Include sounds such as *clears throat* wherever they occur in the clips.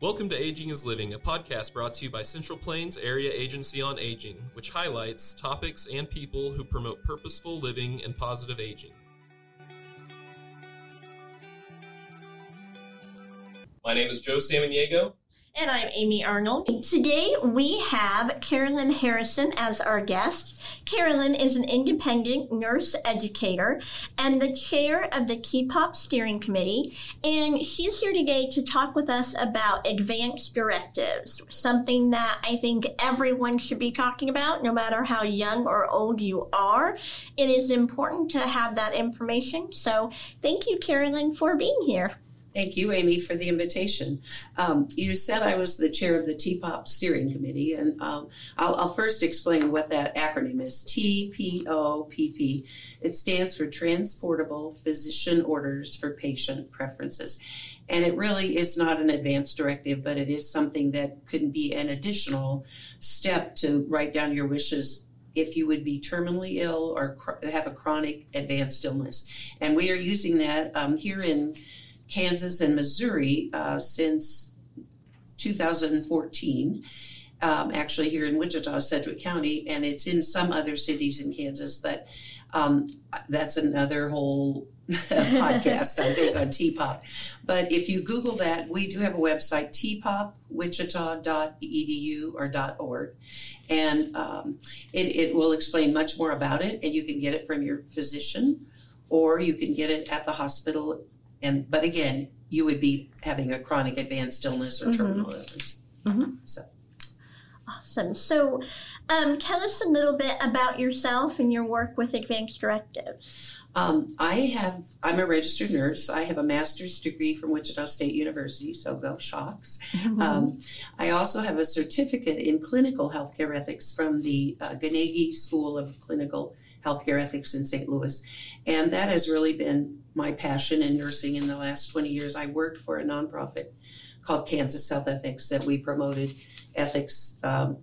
Welcome to Aging is Living, a podcast brought to you by Central Plains Area Agency on Aging, which highlights topics and people who promote purposeful living and positive aging. My name is Joe Samaniego, And I'm Amy Arnold. Today we have Carolyn Harrison as our guest. Carolyn is an independent nurse educator and the chair of the TPOP steering committee. And she's here today to talk with us about advanced directives, something that I think everyone should be talking about, no matter how young or old you are. It is important to have that information. So thank you, Carolyn, for being here. Thank you, Amy, for the invitation. Um, you said I was the chair of the TPOP steering committee, and um, I'll, I'll, first explain what that acronym is TPOPP. It stands for Transportable Physician Orders for Patient Preferences. And it really is not an advanced directive, but it is something that could be an additional step to write down your wishes if you would be terminally ill or cr- have a chronic advanced illness. And we are using that um, here in Kansas and Missouri uh, since 2014. Um, actually, here in Wichita, Sedgwick County, and it's in some other cities in Kansas, but um, that's another whole *laughs* podcast, I think, on TPOP. But if you Google that, we do have a website, tpopwichita.edu or .org, and um, it, it will explain much more about it, and you can get it from your physician, or you can get it at the hospital and but again, you would be having a chronic advanced illness or terminal mm-hmm. illness. Mm-hmm. So. Awesome. So, um, tell us a little bit about yourself and your work with advanced directives. Um, I have. I'm a registered nurse. I have a master's degree from Wichita State University. So go Shocks. Mm-hmm. Um, I also have a certificate in clinical healthcare ethics from the uh, School of Clinical Healthcare Ethics in St. Louis, and that has really been my passion in nursing in the last 20 years. I worked for a nonprofit called Kansas Health Ethics that we promoted ethics um,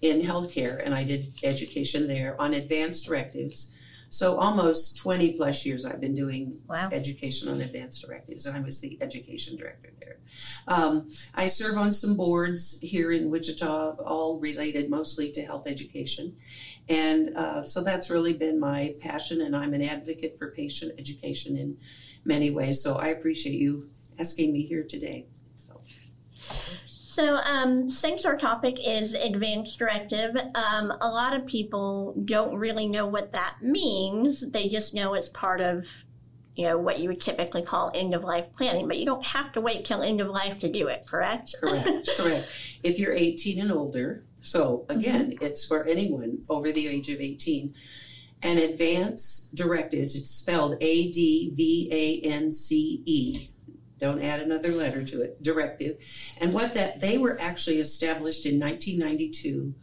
in healthcare, and I did education there on advanced directives. So almost 20 plus years I've been doing wow. education on advanced directives, and I was the education director there. Um, I serve on some boards here in Wichita, all related mostly to health education. And uh, so that's really been my passion, and I'm an advocate for patient education in many ways. So I appreciate you asking me here today. So. So, um, since our topic is advanced directive, um, a lot of people don't really know what that means. They just know it's part of, you know, what you would typically call end of life planning. But you don't have to wait till end of life to do it, correct? Correct, correct. *laughs* If you're 18 and older, so again, mm-hmm. it's for anyone over the age of 18. And advance directives, it's spelled A D V A N C E. Don't add another letter to it, directive. And what that, they were actually established in 1992.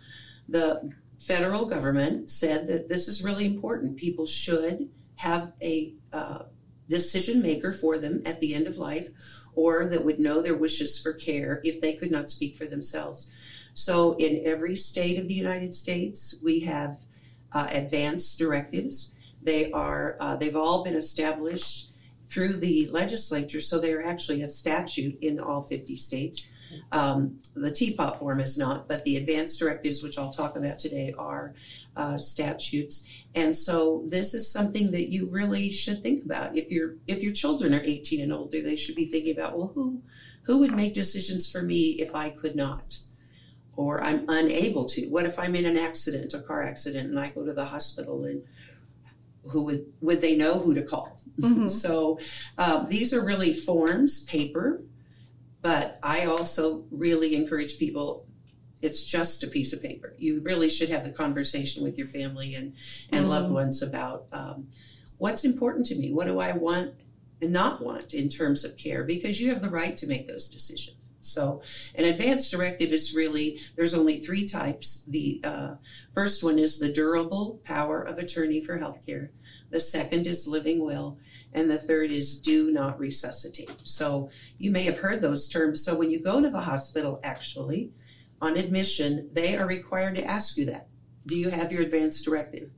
The federal government said that this is really important. People should have a uh, decision maker for them at the end of life or that would know their wishes for care if they could not speak for themselves. So, in every state of the United States, we have uh, advance directives. They are uh, they've all been established through the legislature, so they're actually a statute in all 50 states. Um, the TPOP form is not, but the advanced directives, which I'll talk about today, are uh, statutes. And so this is something that you really should think about. If your if your children are 18 and older, they should be thinking about, well, who who would make decisions for me if I could not? Or I'm unable to. What if I'm in an accident, a car accident, and I go to the hospital and who would would they know who to call? Mm-hmm. *laughs* so um, these are really forms, paper, but I also really encourage people. It's just a piece of paper. You really should have the conversation with your family and and mm-hmm. loved ones about um, what's important to me. What do I want and not want in terms of care? Because you have the right to make those decisions. So, an advance directive is really there's only three types. The uh, first one is the durable power of attorney for healthcare. The second is living will, and the third is do not resuscitate. So, you may have heard those terms. So, when you go to the hospital, actually, on admission, they are required to ask you that. Do you have your advance directive?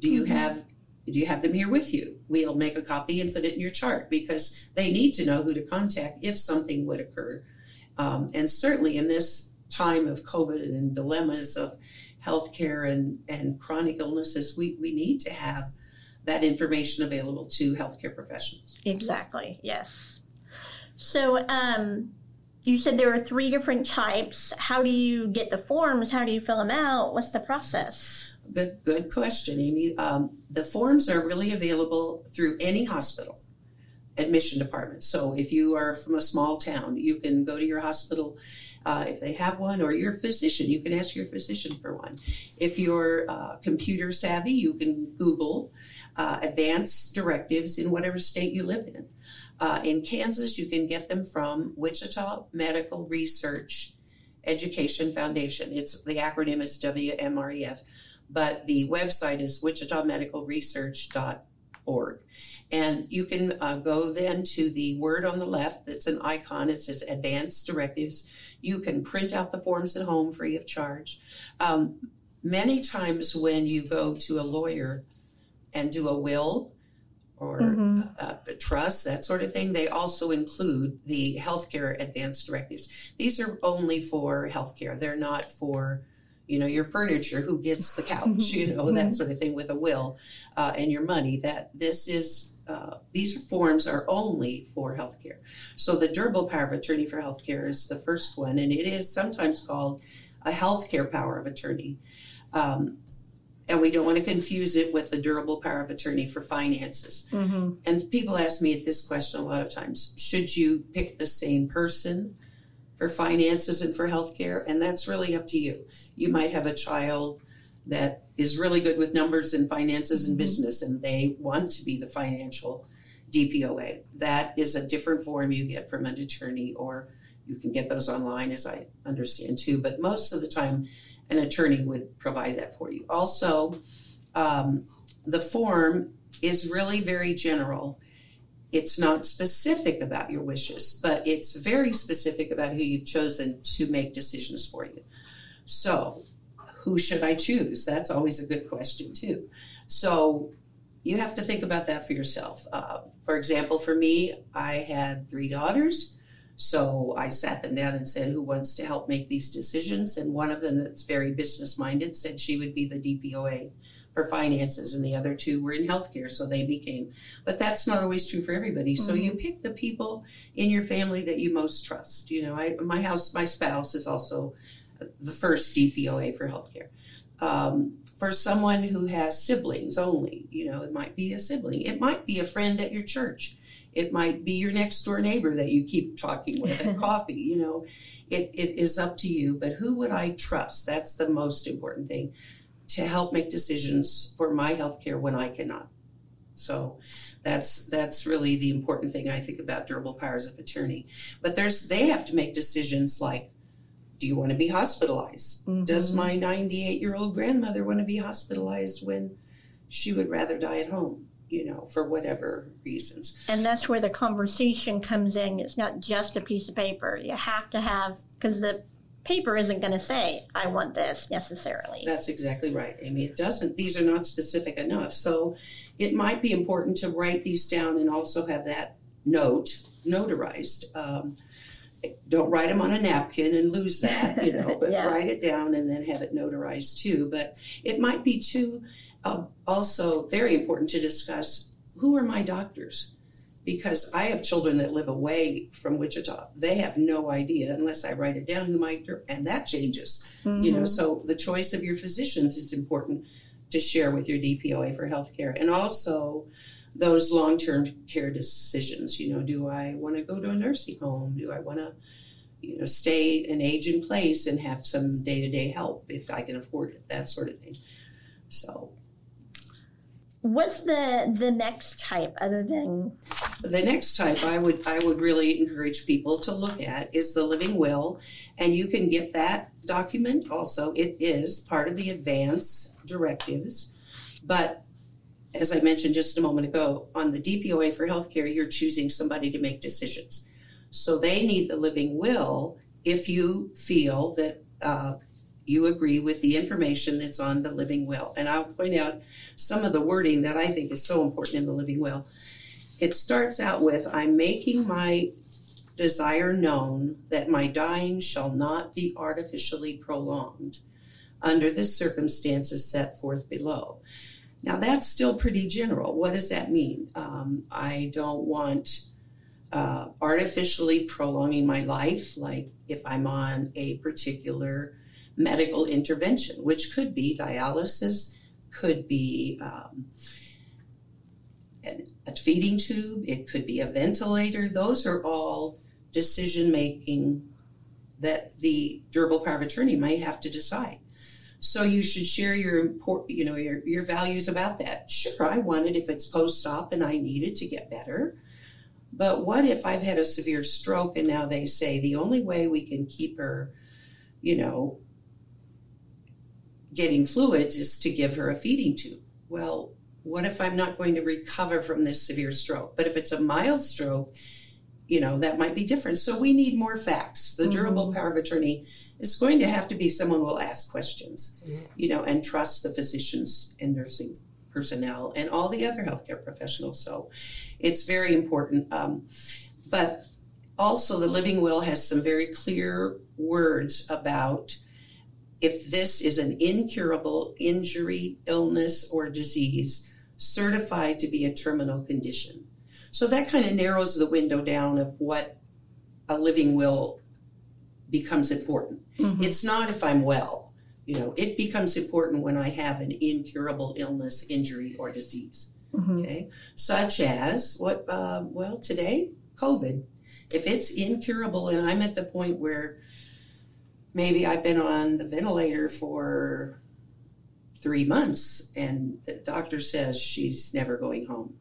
Do you mm-hmm. have do you have them here with you? We'll make a copy and put it in your chart because they need to know who to contact if something would occur Um, and certainly in this time of COVID and dilemmas of healthcare and, and chronic illnesses, we, we need to have that information available to healthcare professionals. Exactly, yes. So, um, you said there are three different types. How do you get the forms? How do you fill them out? What's the process? Good, good question, Amy. Um, the forms are really available through any hospital admission department. So if you are from a small town, you can go to your hospital uh, if they have one, or your physician. You can ask your physician for one. If you're uh, computer savvy, you can Google uh, advance directives in whatever state you live in. Uh, in Kansas, you can get them from Wichita Medical Research Education Foundation. It's the acronym is WMREF, but the website is wichitamedicalresearch.org. And you can uh, go then to the word on the left that's an icon. It says Advanced Directives. You can print out the forms at home free of charge. Um, many times when you go to a lawyer and do a will, or mm-hmm. uh, trust, that sort of thing. They also include the healthcare advance directives. These are only for healthcare. They're not for, you know, your furniture, who gets the couch, *laughs* you know, that sort of thing with a will, uh, and your money. That this is. Uh, these forms are only for healthcare. So the durable power of attorney for healthcare is the first one, and it is sometimes called a healthcare power of attorney. Um, and we don't want to confuse it with the durable power of attorney for finances. Mm-hmm. And people ask me this question a lot of times should you pick the same person for finances and for healthcare? And that's really up to you. You might have a child that is really good with numbers and finances and mm-hmm. business, and they want to be the financial DPOA. That is a different form you get from an attorney, or you can get those online, as I understand too. But most of the time, an attorney would provide that for you. Also, um, the form is really very general. It's not specific about your wishes, but it's very specific about who you've chosen to make decisions for you. So, who should I choose? That's always a good question, too. So, you have to think about that for yourself. Uh, for example, for me, I had three daughters. So I sat them down and said, Who wants to help make these decisions? And one of them, that's very business minded, said she would be the DPOA for finances, and the other two were in healthcare, so they became. But that's not always true for everybody. Mm-hmm. So you pick the people in your family that you most trust. You know, I, my house, my spouse is also the first DPOA for healthcare. Um, for someone who has siblings only, you know, it might be a sibling, it might be a friend at your church it might be your next door neighbor that you keep talking with at *laughs* coffee. You know, it, it is up to you. But who would I trust? That's the most important thing to help make decisions for my health care when I cannot. So that's that's really the important thing I think about durable powers of attorney. But there's they have to make decisions like do you want to be hospitalized? Mm-hmm. Does my 98 year old grandmother want to be hospitalized when she would rather die at home? you know, for whatever reasons. And that's where the conversation comes in. It's not just a piece of paper. You have to have, because the paper isn't going to say, I want this necessarily. That's exactly right, Amy. It doesn't, these are not specific enough. So it might be important to write these down and also have that note notarized. Um, don't write them on a napkin and lose that, you know, *laughs* but yeah. write it down and then have it notarized too. But it might be too uh, also, very important to discuss who are my doctors? Because I have children that live away from Wichita. They have no idea unless I write it down who my doctor. and that changes. Mm-hmm. You know, mm-hmm. so the choice of your physicians is important to share with your DPOA for healthcare, and also those long-term care decisions. You know, do I want to go to a nursing home? Do I want to you know, stay and age in place and have some day to day help if I can afford it, that sort of thing. So What's the the next type other than the next type I would I would really encourage people to look at is the living will and you can get that document also it is part of the advance directives but as I mentioned just a moment ago on the DPOA for healthcare you're choosing somebody to make decisions so they need the living will if you feel that uh, you agree with the information that's on the living will. And I'll point out some of the wording that I think is so important in the living will. It starts out with I'm making my desire known that my dying shall not be artificially prolonged under the circumstances set forth below. Now, that's still pretty general. What does that mean? Um, I don't want uh, artificially prolonging my life, like if I'm on a particular medical intervention, which could be dialysis, could be um, a feeding tube, it could be a ventilator. Those are all decision making that the durable power of attorney may have to decide. So you should share your import, you know, your, your values about that. Sure, I want it if it's post-op and I need it to get better. But what if I've had a severe stroke and now they say the only way we can keep her, you know, getting fluids is to give her a feeding tube? Well, what if I'm not going to recover from this severe stroke? But if it's a mild stroke, you know, that might be different. So we need more facts. The durable mm-hmm. power of attorney is going to have to be someone will ask questions, mm-hmm. you know, and trust the physicians and nursing personnel and all the other healthcare professionals. So it's very important. Um, but also, the living will has some very clear words about if this is an incurable injury, illness, or disease certified to be a terminal condition. So that kind of narrows the window down of what a living will becomes important. Mm-hmm. It's not if I'm well. You know, it becomes important when I have an incurable illness, injury, or disease. Mm-hmm. Okay, such as what? Uh, well, today, COVID. If it's incurable and I'm at the point where maybe I've been on the ventilator for three months and the doctor says she's never going home.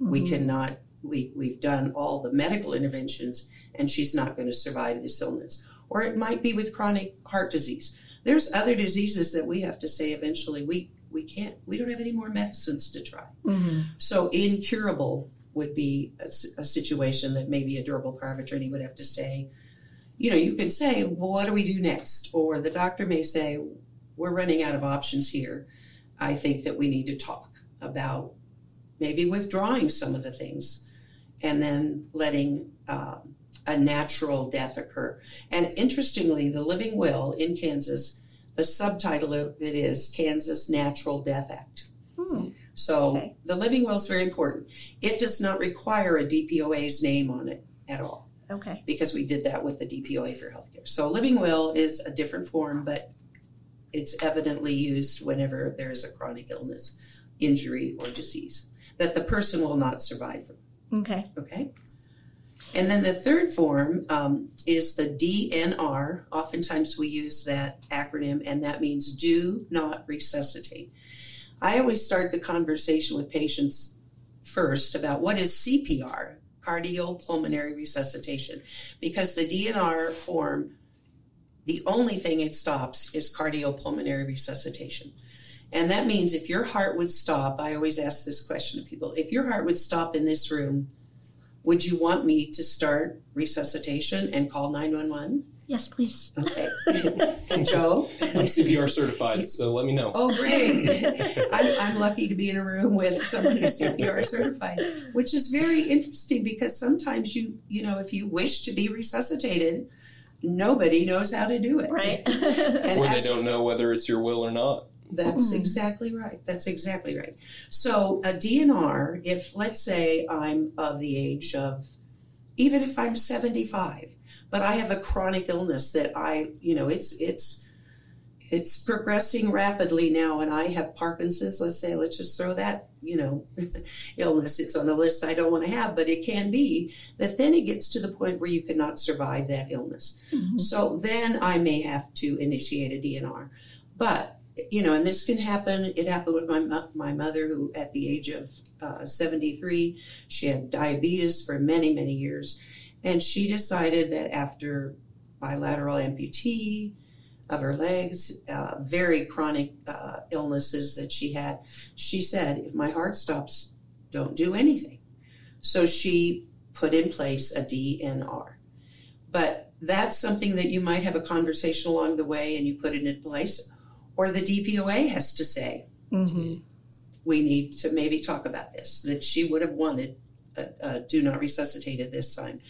Mm-hmm. We cannot. We we've done all the medical interventions and she's not going to survive this illness or it might be with chronic heart disease. There's other diseases that we have to say eventually we we can't we don't have any more medicines to try. Mm-hmm. So incurable would be a, a, situation that maybe a durable power of attorney would have to say. You know, you could say, well, what do we do next? Or the doctor may say, we're running out of options here. I think that we need to talk about maybe withdrawing some of the things and then letting um, a natural death occur. And interestingly, the Living Will in Kansas, the subtitle of it is Kansas Natural Death Act. Hmm. So okay. the Living Will is very important. It does not require a DPOA's name on it at all. Okay. Because we did that with the DPOA for healthcare. So Living Will is a different form, but it's evidently used whenever there is a chronic illness, injury, or disease that the person will not survive from. Okay. Okay. And then the third form um, is the DNR. Oftentimes we use that acronym, and that means do not resuscitate. I always start the conversation with patients first about what is CPR, cardiopulmonary resuscitation, because the DNR form, the only thing it stops is cardiopulmonary resuscitation. And that means if your heart would stop, I always ask this question to people if your heart would stop in this room, would you want me to start resuscitation and call 911? Yes, please. Okay. *laughs* *laughs* Joe? I'm CPR certified, so let me know. Oh, great. *laughs* I'm, I'm lucky to be in a room with someone who's CPR certified, which is very interesting because sometimes you, you know, if you wish to be resuscitated, nobody knows how to do it. Right. or they don't know whether it's your will or not. That's mm. exactly right. That's exactly right. So a DNR, if let's say I'm of the age of, even if I'm 75, but I have a chronic illness that I, you know, it's it's it's progressing rapidly now, and I have Parkinson's. Let's say, let's just throw that, you know, *laughs* illness. It's on the list I don't want to have, but it can be that then it gets to the point where you cannot survive that illness. Mm-hmm. So then I may have to initiate a DNR. But you know, and this can happen. It happened with my my mother, who at the age of uh, 73, she had diabetes for many many years, and she decided that after bilateral amputee of her legs, uh, very chronic uh, illnesses that she had, she said, if my heart stops, don't do anything. So she put in place a DNR, but that's something that you might have a conversation along the way, and you put it in place or the DPOA has to say, mm-hmm. we need to maybe talk about this, that she would have wanted a uh, uh, do not resuscitate at this time.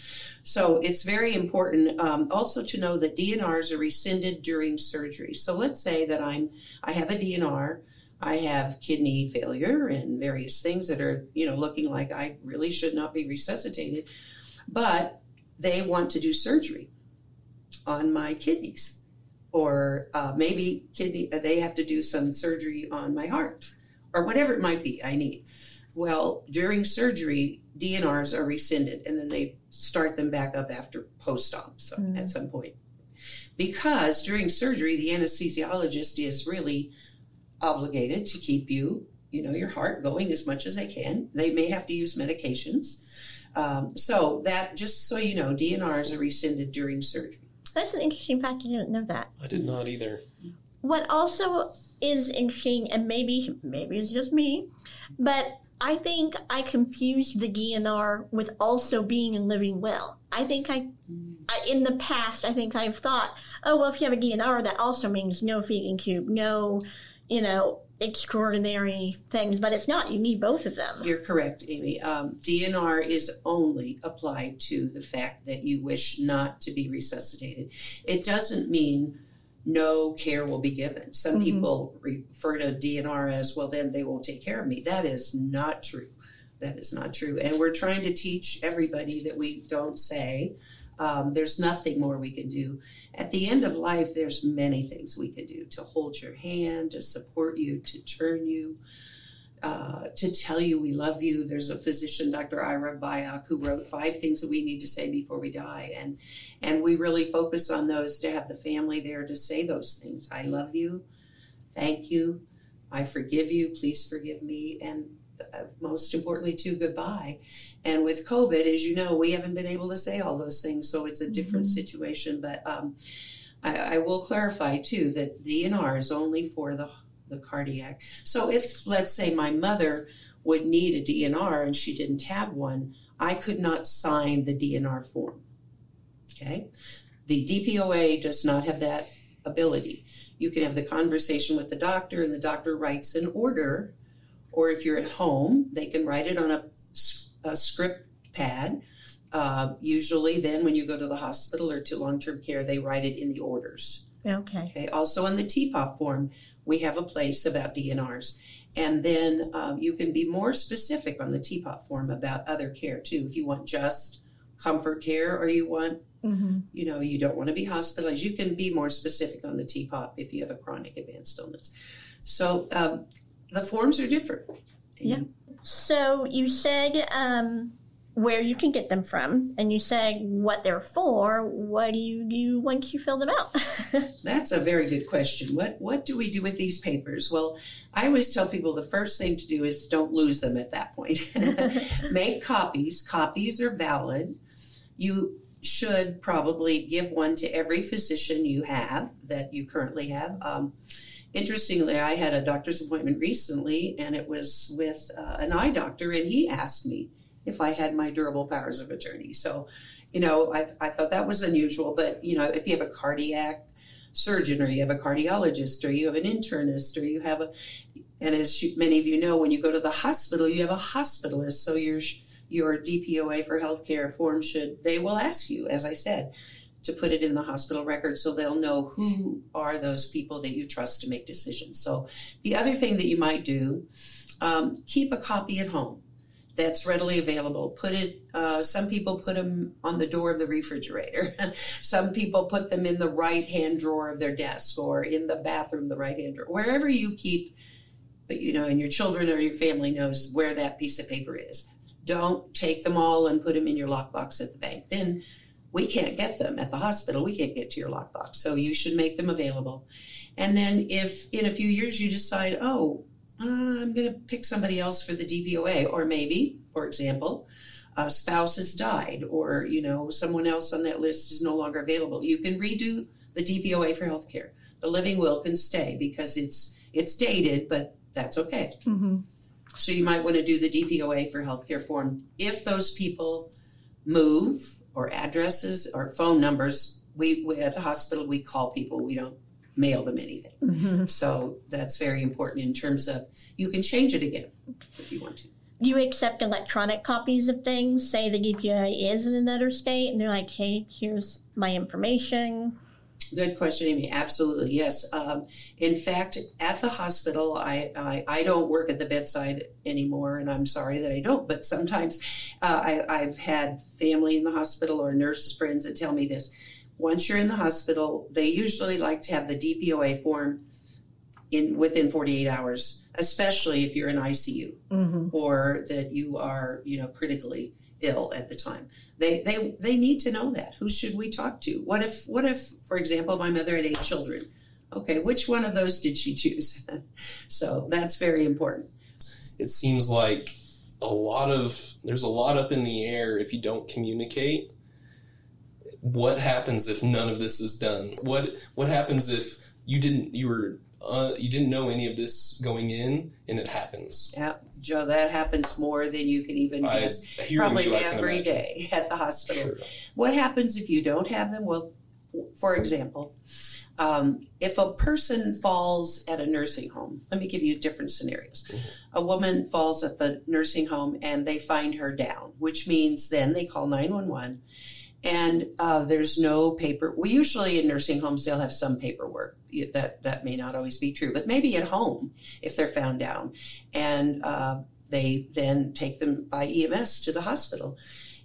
So it's very important um, also to know that DNRs are rescinded during surgery. So let's say that I'm I have a DNR. I have kidney failure and various things that are, you know, looking like I really should not be resuscitated. But they want to do surgery on my kidneys. Or uh, maybe kidney, they have to do some surgery on my heart or whatever it might be I need. Well, during surgery, DNRs are rescinded and then they start them back up after post op so mm. at some point. Because during surgery, the anesthesiologist is really obligated to keep you, you know, your heart going as much as they can. They may have to use medications. Um, so that, just so you know, DNRs are rescinded during surgery. That's an interesting fact. I didn't know that. I did not either. What also is interesting, and maybe maybe it's just me, but I think I confused the DNR with also being and living well. I think I, I, in the past, I think I've thought, oh well, if you have a DNR, that also means no feeding tube, no, you know, extraordinary things, but it's not. You need both of them. You're correct, Amy. Um, DNR is only applied to the fact that you wish not to be resuscitated. It doesn't mean no care will be given. Some mm-hmm. people refer to DNR as, well, then they won't take care of me. That is not true. That is not true. And we're trying to teach everybody that we don't say um, there's nothing more we can do. At the end of life, there's many things we can do to hold your hand, to support you, to turn you, uh, to tell you we love you. There's a physician, Dr. Ira Byock, who wrote five things that we need to say before we die, and and we really focus on those to have the family there to say those things. I love you, thank you, I forgive you, please forgive me, and uh, most importantly, too, goodbye. And with COVID, as you know, we haven't been able to say all those things, so it's a different mm-hmm. situation. But um, I, I, will clarify too that DNR is only for the the cardiac. So if let's say my mother would need a DNR and she didn't have one, I could not sign the DNR form. Okay, the DPOA does not have that ability. You can have the conversation with the doctor, and the doctor writes an order or if you're at home, they can write it on a, a script pad. Uh, usually, then when you go to the hospital or to long term care, they write it in the orders. Okay. okay. Also, on the TPOP form, we have a place about DNRs. And then um, you can be more specific on the TPOP form about other care too. If you want just comfort care or you want, mm-hmm. you know, you don't want to be hospitalized, you can be more specific on the TPOP if you have a chronic advanced illness. So um, the forms are different. Yeah. So you said um, where you can get them from, and you said what they're for. What do you do once you fill them out? *laughs* That's a very good question. What What do we do with these papers? Well, I always tell people the first thing to do is don't lose them at that point. *laughs* Make copies. Copies are valid. You should probably give one to every physician you have that you currently have. Um, interestingly, I had a doctor's appointment recently, and it was with uh, an eye doctor, and he asked me if I had my durable powers of attorney. So, you know, I, I thought that was unusual, but, you know, if you have a cardiac surgeon, or you have a cardiologist, or you have an internist, or you have a, and as many of you know, when you go to the hospital, you have a hospitalist. So your your DPOA for healthcare form should they will ask you, as I said, to put it in the hospital record so they'll know who are those people that you trust to make decisions. So, the other thing that you might do, um, keep a copy at home that's readily available. Put it. Uh, some people put them on the door of the refrigerator. *laughs* some people put them in the right hand drawer of their desk or in the bathroom, the right hand drawer, wherever you keep. You know, and your children or your family knows where that piece of paper is. Don't take them all and put them in your lockbox at the bank. Then we can't get them at the hospital. We can't get to your lockbox. So you should make them available. And then if in a few years you decide, oh, uh, I'm going to pick somebody else for the DPOA, or maybe, for example, a spouse has died, or you know someone else on that list is no longer available. You can redo the DPOA for healthcare. The living will can stay because it's it's dated, but that's okay. Mm-hmm. So you might want to do the DPOA for healthcare form if those people move or addresses or phone numbers. We, we, at the hospital we call people. We don't mail them anything. Mm-hmm. So that's very important in terms of you can change it again if you want to. Do you accept electronic copies of things? Say the DPI is in another state, and they're like, "Hey, here's my information." Good question, Amy. Absolutely, yes. Um, in fact, at the hospital, I, I, I don't work at the bedside anymore, and I'm sorry that I don't. But sometimes uh, I, I've had family in the hospital or nurses friends that tell me this. Once you're in the hospital, they usually like to have the DPOA form in within 48 hours, especially if you're in ICU Mm-hmm. or that you are, you know, critically ill at the time. They, they, they need to know that. Who should we talk to? What if, what if, for example, my mother had eight children? Okay, which one of those did she choose? *laughs* so that's very important. It seems like a lot of there's a lot up in the air if you don't communicate. What happens if none of this is done? What what happens if you didn't you were uh, you didn't know any of this going in and it happens? Yeah, Joe, that happens more than you can even guess. Probably you, every day at the hospital. Sure. What happens if you don't have them? Well, for example, um, if a person falls at a nursing home, let me give you different scenarios. A woman falls at the nursing home and they find her down, which means then they call 911 and uh, there's no paper. We usually in nursing homes they'll have some paperwork. That that may not always be true, but maybe at home if they're found down, and uh, they then take them by EMS to the hospital.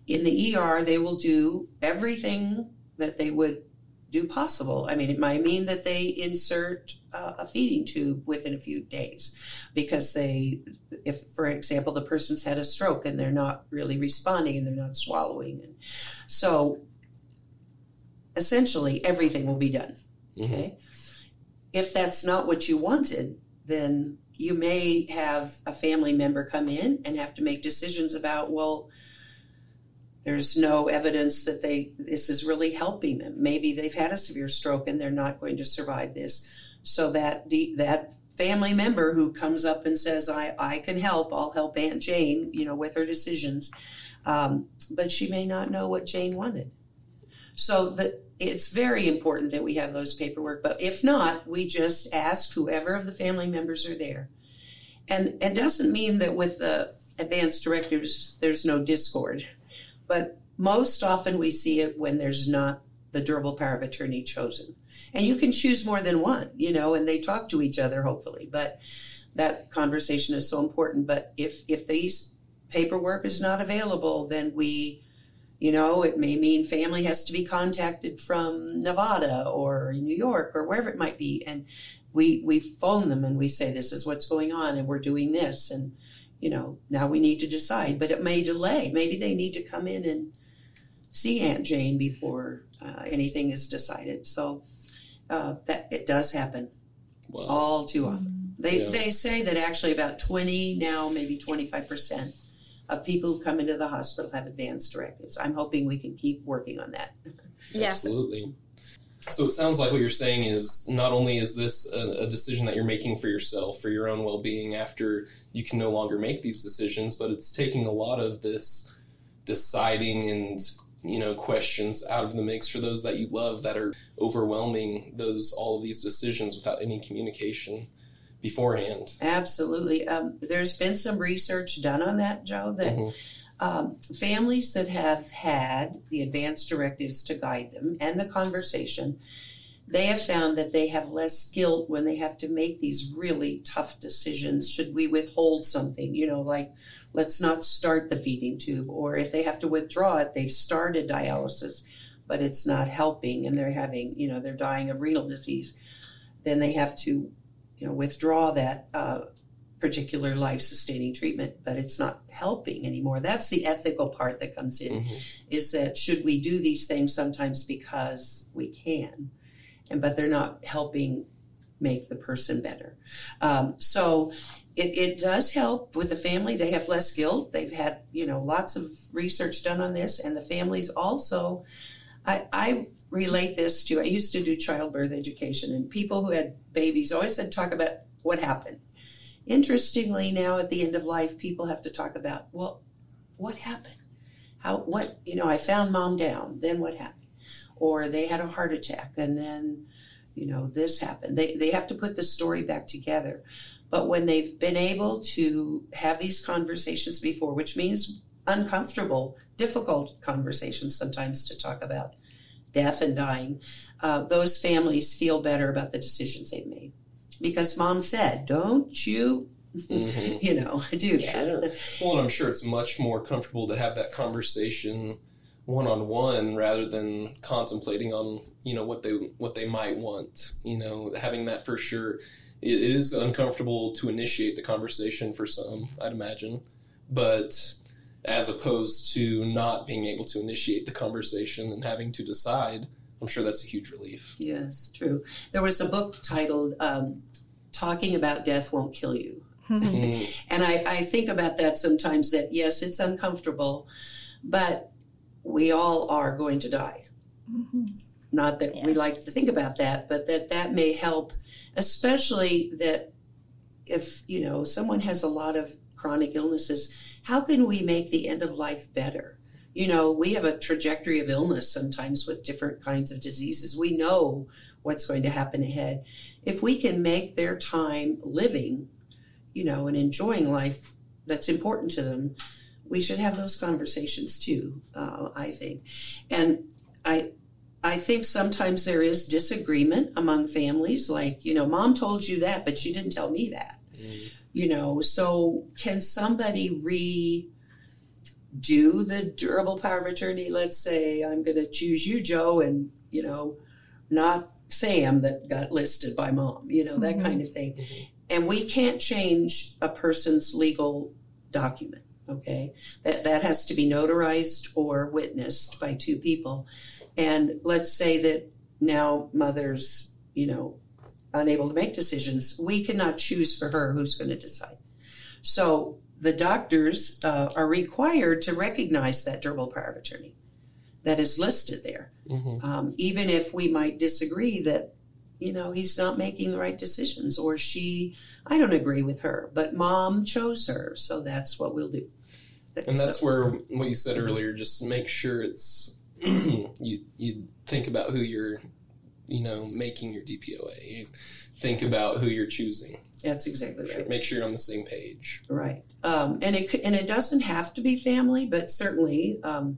In the ER, they will do everything that they would do possible. I mean, it might mean that they insert uh, a feeding tube within a few days because they, if, for example, the person's had a stroke and they're not really responding and they're not swallowing. And so essentially, everything will be done. Mhm. Okay. If that's not what you wanted, then you may have a family member come in and have to make decisions about, well, there's no evidence that they this is really helping them. Maybe they've had a severe stroke and they're not going to survive this. So that the, that family member who comes up and says, I, I can help, I'll help Aunt Jane, you know, with her decisions. Um, but she may not know what Jane wanted. So that it's very important that we have those paperwork. But if not, we just ask whoever of the family members are there. And it doesn't mean that with the advanced directives there's no discord. But most often we see it when there's not the durable power of attorney chosen. And you can choose more than one, you know, and they talk to each other hopefully. But that conversation is so important. But if if these paperwork is not available, then we you know, it may mean family has to be contacted from Nevada or New York or wherever it might be. And we, we phone them and we say, this is what's going on and we're doing this. And, you know, now we need to decide. But it may delay. Maybe they need to come in and see Aunt Jane before uh, anything is decided. So uh, that it does happen Well, all too often. They, Yeah. they say that actually about 20, now maybe 25% of people who come into the hospital have advanced directives. I'm hoping we can keep working on that. Yeah. Absolutely. So it sounds like what you're saying is not only is this a, a decision that you're making for yourself, for your own well being after you can no longer make these decisions, but it's taking a lot of this deciding and you know questions out of the mix for those that you love that are overwhelming those all of these decisions without any communication beforehand. Absolutely. Um, there's been some research done on that, Joe, that Mhm. um, families that have had the advanced directives to guide them and the conversation, they have found that they have less guilt when they have to make these really tough decisions. Should we withhold something? You know, like let's not start the feeding tube, or if they have to withdraw it, they've started dialysis, but it's not helping, and they're having, you know, they're dying of renal disease. Then they have to, you know, withdraw that uh, particular life-sustaining treatment, but it's not helping anymore. That's the ethical part that comes in. Mhm. Is that should we do these things sometimes because we can, and but they're not helping make the person better. Um, so it, it does help with the family. They have less guilt. They've had you know lots of research done on this, and the families also. I, I relate this to I used to do childbirth education, and people who had babies always had to talk about what happened. Interestingly, now at the end of life, people have to talk about well, what happened? How what you know? I found mom down. Then what happened? Or they had a heart attack, and then you know this happened. They they have to put the story back together. But when they've been able to have these conversations before, which means uncomfortable, difficult conversations sometimes to talk about death and dying, uh, those families feel better about the decisions they've made. Because mom said, don't you, Mhm. *laughs* you know, I do that. Sure. Well, and I'm sure it's much more comfortable to have that conversation one on one rather than contemplating on you know what they what they might want. You know, having that for sure. It is uncomfortable to initiate the conversation for some, I'd imagine, but as opposed to not being able to initiate the conversation and having to decide, I'm sure that's a huge relief. Yes, true. There was a book titled um, Talking About Death Won't Kill You. Mm, And I, I think about that sometimes that, yes, it's uncomfortable, but we all are going to die. Not that we like to think about that, but that that may help, especially that if, you know, someone has a lot of chronic illnesses, how can we make the end of life better? You know, we have a trajectory of illness sometimes with different kinds of diseases. We know what's going to happen ahead. If we can make their time living, you know, and enjoying life that's important to them, we should have those conversations too. Uh, I think, and I, I think sometimes there is disagreement among families. Like, you know, mom told you that, but she didn't tell me that. mm, You know, so can somebody re do the durable power of attorney? Let's say I'm going to choose you, Joe, and you know, not Sam that got listed by mom. You know, that Mhm. kind of thing and we can't change a person's legal document okay that that has to be notarized or witnessed by two people and let's say that now mother's you know unable to make decisions we cannot choose for her who's going to decide. So the doctors uh, are required to recognize that durable power of attorney that is listed there. Mhm. um, even if we might disagree that you know he's not making the right decisions or she i don't agree with her but mom chose her so that's what we'll do. And that's where what you said earlier, just make sure it's *clears throat* you you think about who you're you know making your DPOA. You think about who you're choosing. that's exactly right Make sure you're on the same page. right um, and it and it doesn't have to be family but certainly um,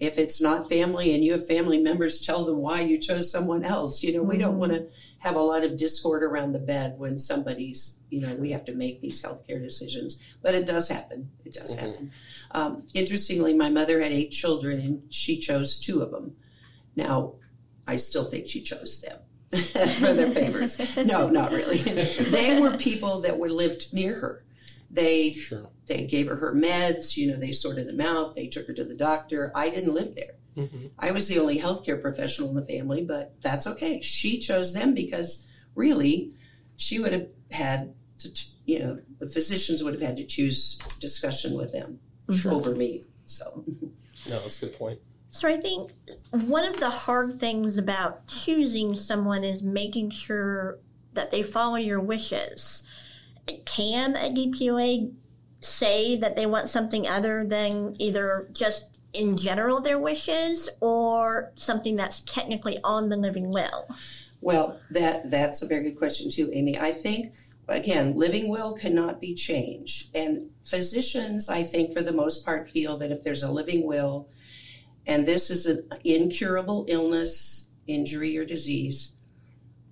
if it's not family and you have family members tell them why you chose someone else you know we don't Mhm. want to have a lot of discord around the bed when somebody's you know we have to make these healthcare decisions but it does happen it does Mhm. happen um, interestingly my mother had eight children and she chose two of them now i still think she chose them *laughs* for their favors. no not really *laughs* they were people that were lived near her they Sure. they gave her her meds you know they sorted them out they took her to the doctor i didn't live there hmm I was the only healthcare professional in the family, but that's okay. She chose them because really she would have had to, t- you know, the physicians would have had to choose discussion with them Sure. over me. So, *laughs* No, that's a good point. So I think one of the hard things about choosing someone is making sure that they follow your wishes. Can a DPOA say that they want something other than either just in general their wishes or something that's technically on the living will? well, that that's a very good question too, Amy. I think again, living will cannot be changed, and physicians, I think, for the most part, feel that if there's a living will, and this is an incurable illness, injury, or disease,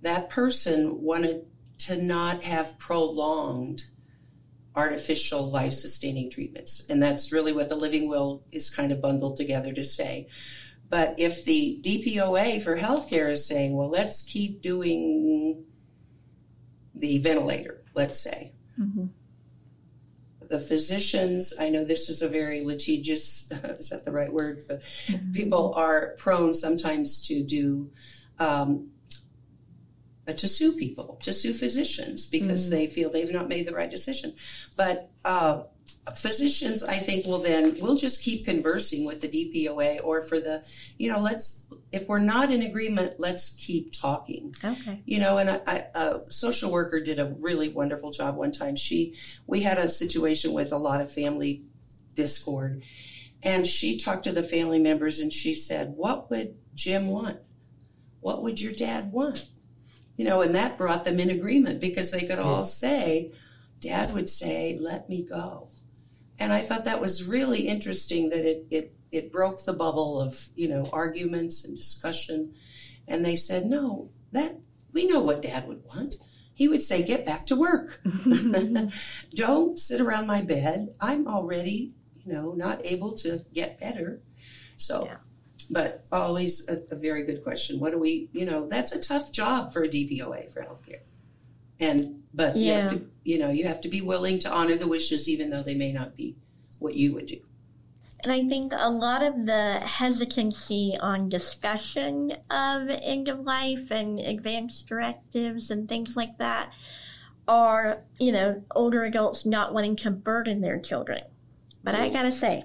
that person wanted to not have prolonged artificial life sustaining treatments. And that's really what the living will is kind of bundled together to say. But if the DPOA for healthcare is saying, well, let's keep doing the ventilator, let's say, Mm-hmm. The physicians, I know this is a very litigious, *laughs* is that the right word? But people are prone sometimes to do, um, uh, to sue people, to sue physicians because Mm. they feel they've not made the right decision. But uh, physicians, I think, will then, we'll just keep conversing with the DPOA or for the, you know, let's, if we're not in agreement, let's keep talking. Okay. you know and I, I, a social worker did a really wonderful job one time. She we had a situation with a lot of family discord and she talked to the family members and she said what would jim want? What would your dad want? You know and that brought them in agreement because they could all say dad would say, Let me go. And I thought that was really interesting that it, it, it broke the bubble of, you know, arguments and discussion. And they said, No, that we know what dad would want. He would say, Get back to work. *laughs* *laughs* Don't sit around my bed. I'm already, you know, not able to get better. So Yeah. but always a, a very good question. What do we, you know, that's a tough job for a DPOA for healthcare. And, but you have Yeah. to, you know, you have to be willing to honor the wishes even though they may not be what you would do. And I think a lot of the hesitancy on discussion of end of life and advanced directives and things like that are, you know, older adults not wanting to burden their children. But I gotta say,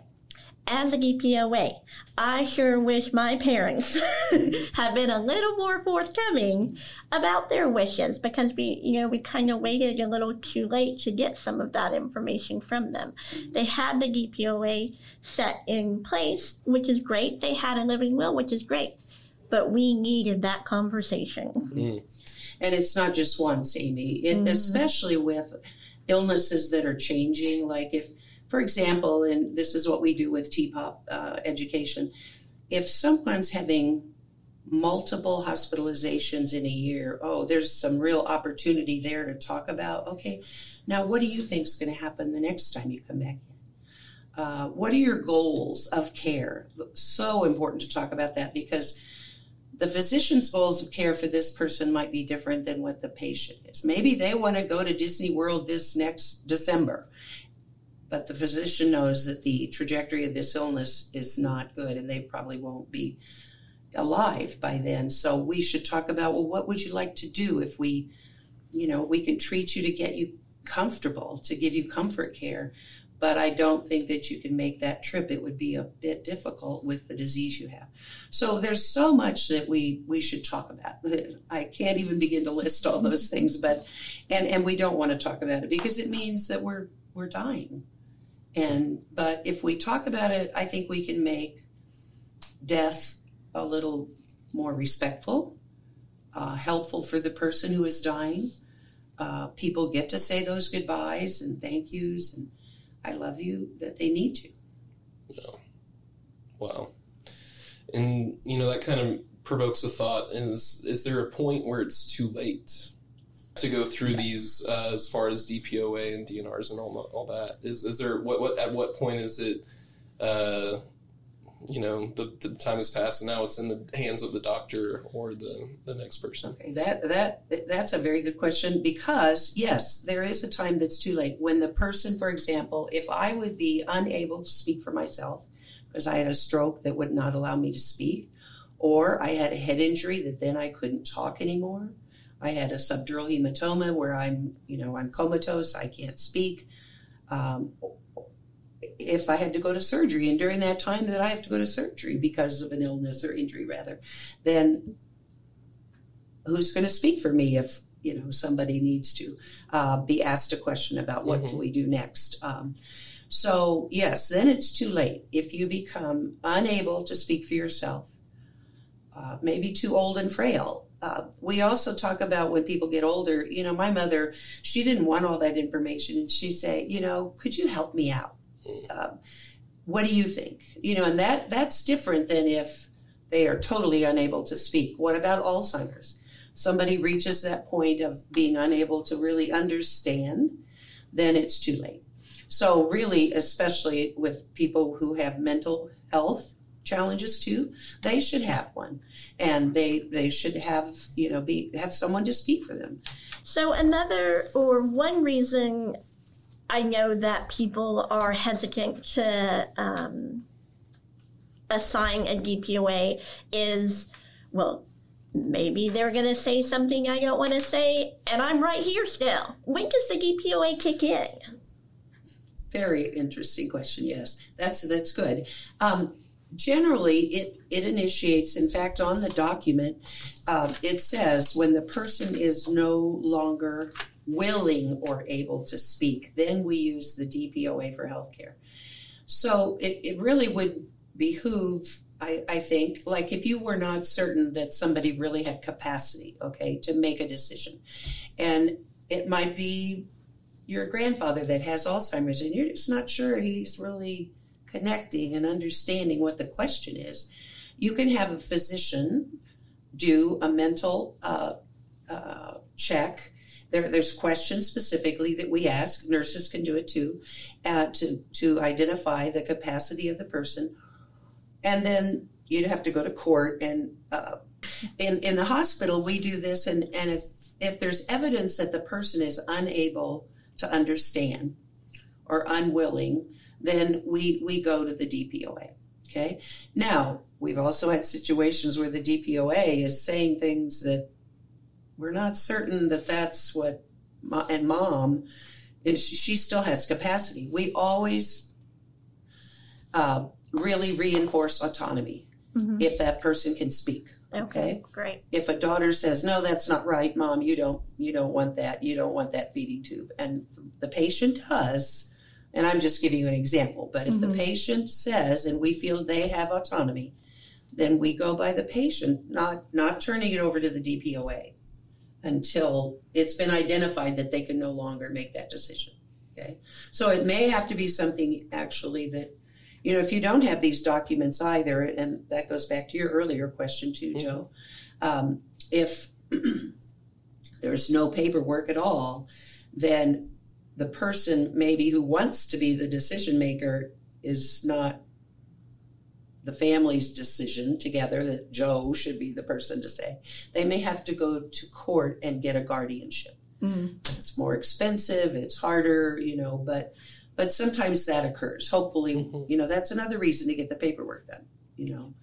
as a DPOA, I sure wish my parents *laughs* had been a little more forthcoming about their wishes because we, you know, we kind of waited a little too late to get some of that information from them. They had the DPOA set in place, which is great. They had a living will, which is great. But we needed that conversation. Mm. And it's not just once, Amy, it, mm. especially with illnesses that are changing. Like if, for example, and this is what we do with TPOP uh, education, if someone's having multiple hospitalizations in a year, oh, there's some real opportunity there to talk about. Okay, now what do you think is going to happen the next time you come back in? Uh, what are your goals of care? So important to talk about that because the physician's goals of care for this person might be different than what the patient is. Maybe they want to go to Disney World this next December, but the physician knows that the trajectory of this illness is not good and they probably won't be alive by then. So we should talk about well, what would you like to do if we, you know, we can treat you to get you comfortable, to give you comfort care. But I don't think that you can make that trip. It would be a bit difficult with the disease you have. So there's so much that we we should talk about. I can't even begin to list all those things, but and and we don't want to talk about it because it means that we're we're dying. And but if we talk about it, I think we can make death a little more respectful, uh, helpful for the person who is dying. Uh, people get to say those goodbyes and thank yous and I love you that they need to. Wow. And you know that kind of provokes a thought: is is there a point where it's too late to go through these uh, as far as DPOA and DNRs and all, all that? Is is there what what at what point is it? Uh, you know, the, the time has passed, and now it's in the hands of the doctor or the the next person. Okay, that that that's a very good question because yes, there is a time that's too late when the person, for example, if I would be unable to speak for myself because I had a stroke that would not allow me to speak, or I had a head injury that then I couldn't talk anymore. I had a subdural hematoma where I'm, you know, I'm comatose, I can't speak. Um, if I had to go to surgery, and during that time that I have to go to surgery because of an illness or injury, rather, then who's going to speak for me if you know somebody needs to uh, be asked a question about what can we do next? Um, so yes, then it's too late if you become unable to speak for yourself, uh, maybe too old and frail. Uh, we also talk about when people get older. You know, my mother, she didn't want all that information, and she'd say, you know, could you help me out? Um, what do you think? You know, and that that's different than if they are totally unable to speak. What about Alzheimer's? Somebody reaches that point of being unable to really understand, then it's too late. So, really, especially with people who have mental health challenges too, they should have one, and they they should have you know be have someone to speak for them. So, another or one reason I know that people are hesitant to um, assign a DPOA is, well, maybe they're going to say something I don't want to say, and I'm right here still. When does the DPOA kick in? Very interesting question. Yes, that's that's good. Um, generally, it it initiates. In fact, on the document, um, it says when the person is no longer willing or able to speak, then we use the DPOA for healthcare. So it, it really would behoove, I, I think, like if you were not certain that somebody really had capacity, okay, to make a decision. And it might be your grandfather that has Alzheimer's and you're just not sure he's really connecting and understanding what the question is, you can have a physician do a mental uh, uh, check. There, there's questions specifically that we ask. Nurses can do it too, uh, to to identify the capacity of the person, and then you'd have to go to court. And uh, in in the hospital, we do this, and and if if there's evidence that the person is unable to understand or unwilling, then we we go to the DPOA. Okay. Now we've also had situations where the DPOA is saying things that we're not certain that that's what and mom is she still has capacity we always uh, really reinforce autonomy mm-hmm. if that person can speak okay, okay great if a daughter says no that's not right mom you don't you don't want that you don't want that feeding tube and the patient does and i'm just giving you an example but if mm-hmm. the patient says and we feel they have autonomy then we go by the patient not not turning it over to the dpoa until it's been identified that they can no longer make that decision. Okay. So it may have to be something actually that, you know, if you don't have these documents either, and that goes back to your earlier question too, mm-hmm. Joe, um, if *clears throat* there's no paperwork at all, then the person maybe who wants to be the decision maker is not the family's decision together that Joe should be the person to say. They may have to go to court and get a guardianship. Mm. It's more expensive, it's harder, you know, but but sometimes that occurs. Hopefully, mm-hmm. you know, that's another reason to get the paperwork done, you know.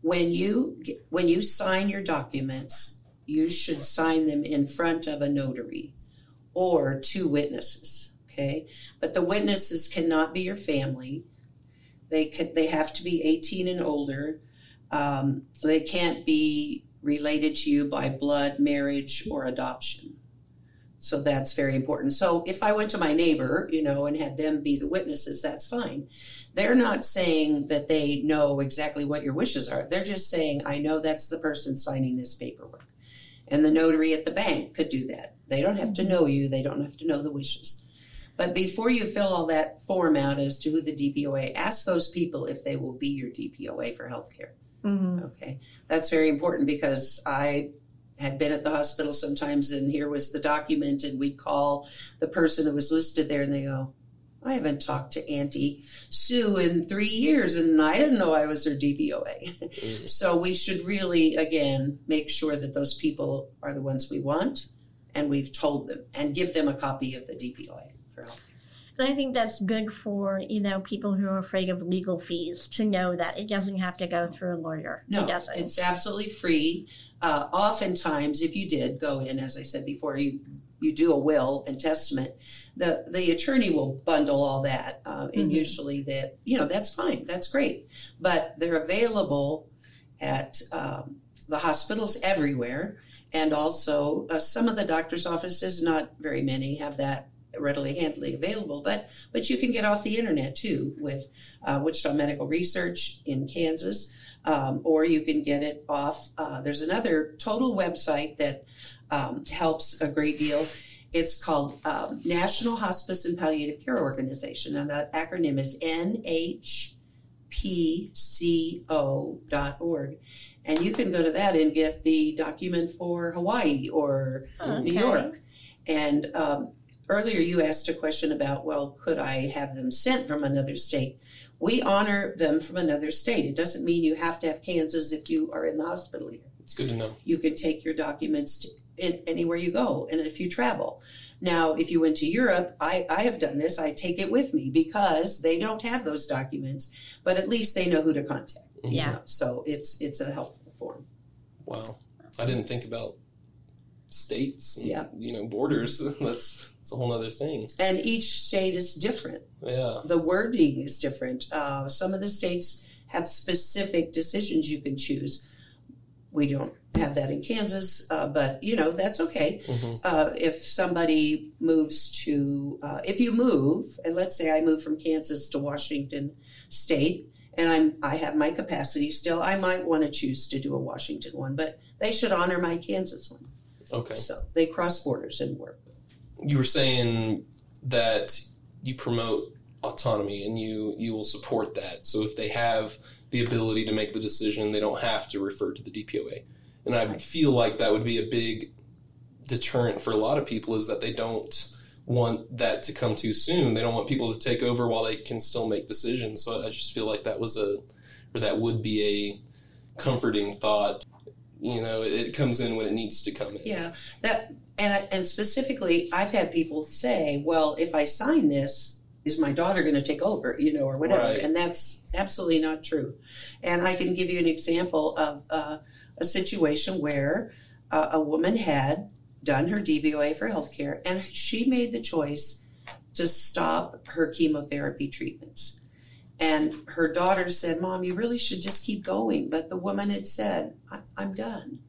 When you when you sign your documents, you should sign them in front of a notary or two witnesses, okay? But the witnesses cannot be your family they could, they have to be 18 and older. Um, they can't be related to you by blood, marriage, or adoption. So that's very important. So if I went to my neighbor, you know, and had them be the witnesses, that's fine. They're not saying that they know exactly what your wishes are. They're just saying, I know that's the person signing this paperwork. And the notary at the bank could do that. They don't have to know you, they don't have to know the wishes. But before you fill all that form out as to who the DPOA, ask those people if they will be your DPOA for healthcare. Mm-hmm. Okay, that's very important because I had been at the hospital sometimes, and here was the document, and we'd call the person that was listed there, and they go, I haven't talked to Auntie Sue in three years, and I didn't know I was her DPOA. Mm-hmm. *laughs* so we should really, again, make sure that those people are the ones we want, and we've told them, and give them a copy of the DPOA. And I think that's good for, you know, people who are afraid of legal fees to know that it doesn't have to go through a lawyer. No, it doesn't. it's absolutely free. Uh, oftentimes, if you did go in, as I said before, you you do a will and testament, the the attorney will bundle all that, uh, and mm-hmm. usually that you know that's fine, that's great, but they're available at um, the hospitals everywhere, and also uh, some of the doctors' offices, not very many, have that readily handily available, but but you can get off the internet too with uh, Wichita Medical Research in Kansas, um, or you can get it off. Uh, there's another total website that um, helps a great deal. It's called um, National Hospice and Palliative Care Organization, and that acronym is NHPCO.org. And you can go to that and get the document for Hawaii or okay. New York. And um, earlier you asked a question about, well, could I have them sent from another state? We honor them from another state. It doesn't mean you have to have Kansas if you are in the hospital here. It's good to know. You can take your documents to in, anywhere you go and if you travel. Now, if you went to Europe, I, I have done this. I take it with me because they don't have those documents, but at least they know who to contact. Mm-hmm. Yeah. So it's it's a helpful form. Wow. I didn't think about states and, yeah. you know borders *laughs* that's it's a whole other thing and each state is different yeah the wording is different uh, some of the states have specific decisions you can choose we don't have that in kansas uh, but you know that's okay mm-hmm. uh, if somebody moves to uh, if you move and let's say i move from kansas to washington state and I'm I have my capacity still. I might want to choose to do a Washington one, but they should honor my Kansas one. Okay. So they cross borders and work. you were saying that you promote autonomy and you you will support that. So if they have the ability to make the decision, they don't have to refer to the DPOA. And I feel like that would be a big deterrent for a lot of people is that they don't want that to come too soon. They don't want people to take over while they can still make decisions. So I just feel like that was a or that would be a comforting thought. You know, it, it comes in when it needs to come in. Yeah, that and I, and specifically, I've had people say, "Well, if I sign this, is my daughter going to take over?" You know, or whatever, Right. and that's absolutely not true. And I can give you an example of uh, a situation where uh, a woman had done her DPOA for healthcare, and she made the choice to stop her chemotherapy treatments. And her daughter said, Mom, you really should just keep going. But the woman had said, I'm done.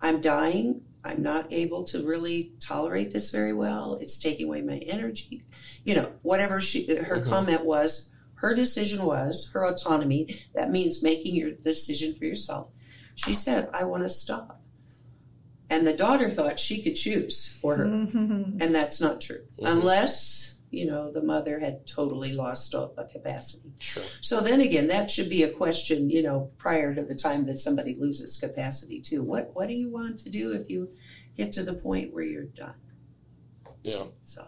I'm dying. I'm not able to really tolerate this very well. It's taking away my energy. You know, whatever she, her Mhm. comment was, her decision was her autonomy. That means making your decision for yourself. She said, I want to stop. And the daughter thought she could choose for her. Mhm. And that's not true. Mhm. Unless, you know, the mother had totally lost a, a capacity. Sure. So then again, that should be a question, you know, prior to the time that somebody loses capacity too. What what do you want to do if you get to the point where you're done? Yeah. So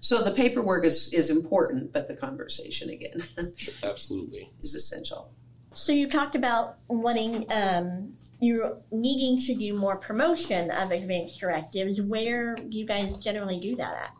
so the paperwork is, is important, but the conversation again Sure. Absolutely. *laughs* is essential. So you talked about wanting, um, you're needing to do more promotion of advanced directives. Where do you guys generally do that at?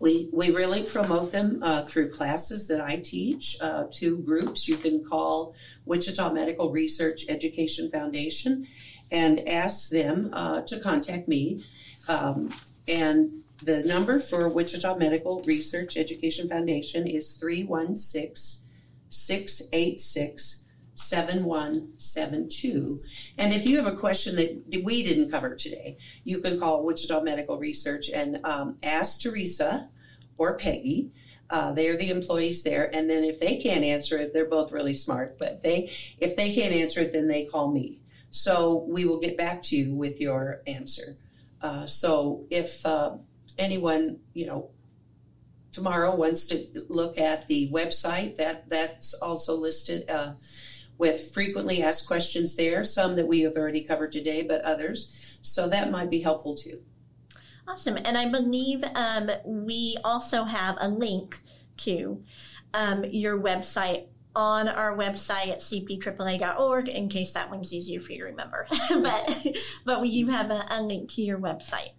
We, we really promote them uh, through classes that I teach, uh, two groups. You can call Wichita Medical Research Education Foundation and ask them uh, to contact me. Um, and the number for Wichita Medical Research Education Foundation is 316 686 7172. And if you have a question that we didn't cover today, you can call Wichita Medical Research and um, ask Teresa or Peggy. Uh, they are the employees there, and then if they can't answer it, they're both really smart. But they, if they can't answer it, then they call me. So we will get back to you with your answer. Uh, so if uh, anyone, you know, tomorrow wants to look at the website, that that's also listed uh, with frequently asked questions there. Some that we have already covered today, but others. So that might be helpful too. Awesome. And I believe um, we also have a link to um, your website on our website at cpAAA.org in case that one's easier for you to remember. *laughs* but but we do have a, a link to your website.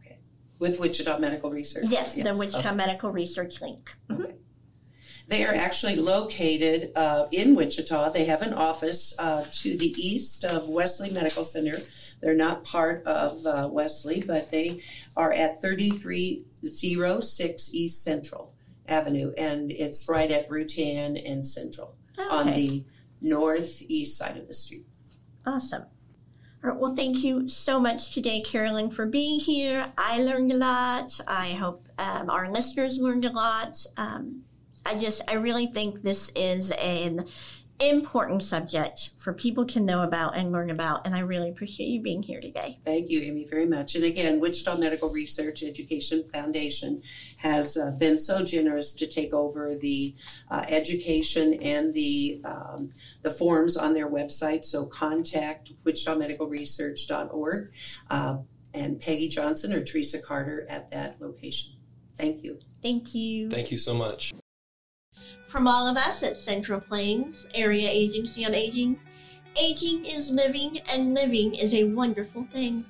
Okay. With Wichita Medical Research. Yes, the Wichita Okay. Medical Research link. They are actually located uh, in Wichita. They have an office uh, to the east of Wesley Medical Center. They're not part of uh, Wesley, but they are at 3306 East Central Avenue, and it's right at Rutan and Central on the northeast side of the street. Awesome. All right, well, thank you so much today, Carolyn, for being here. I learned a lot. I hope um, our listeners learned a lot. Um, I just, I really think this is an important subject for people to know about and learn about, and I really appreciate you being here today. Thank you, Amy, very much. And again, Wichita Medical Research Education Foundation has uh, been so generous to take over the uh, education and the um, the forms on their website. So contact wichitamedicalresearch.org uh, and Peggy Johnson or Teresa Carter at that location. Thank you. Thank you. Thank you so much. From all of us at Central Plains Area Agency on Aging, aging is living and living is a wonderful thing.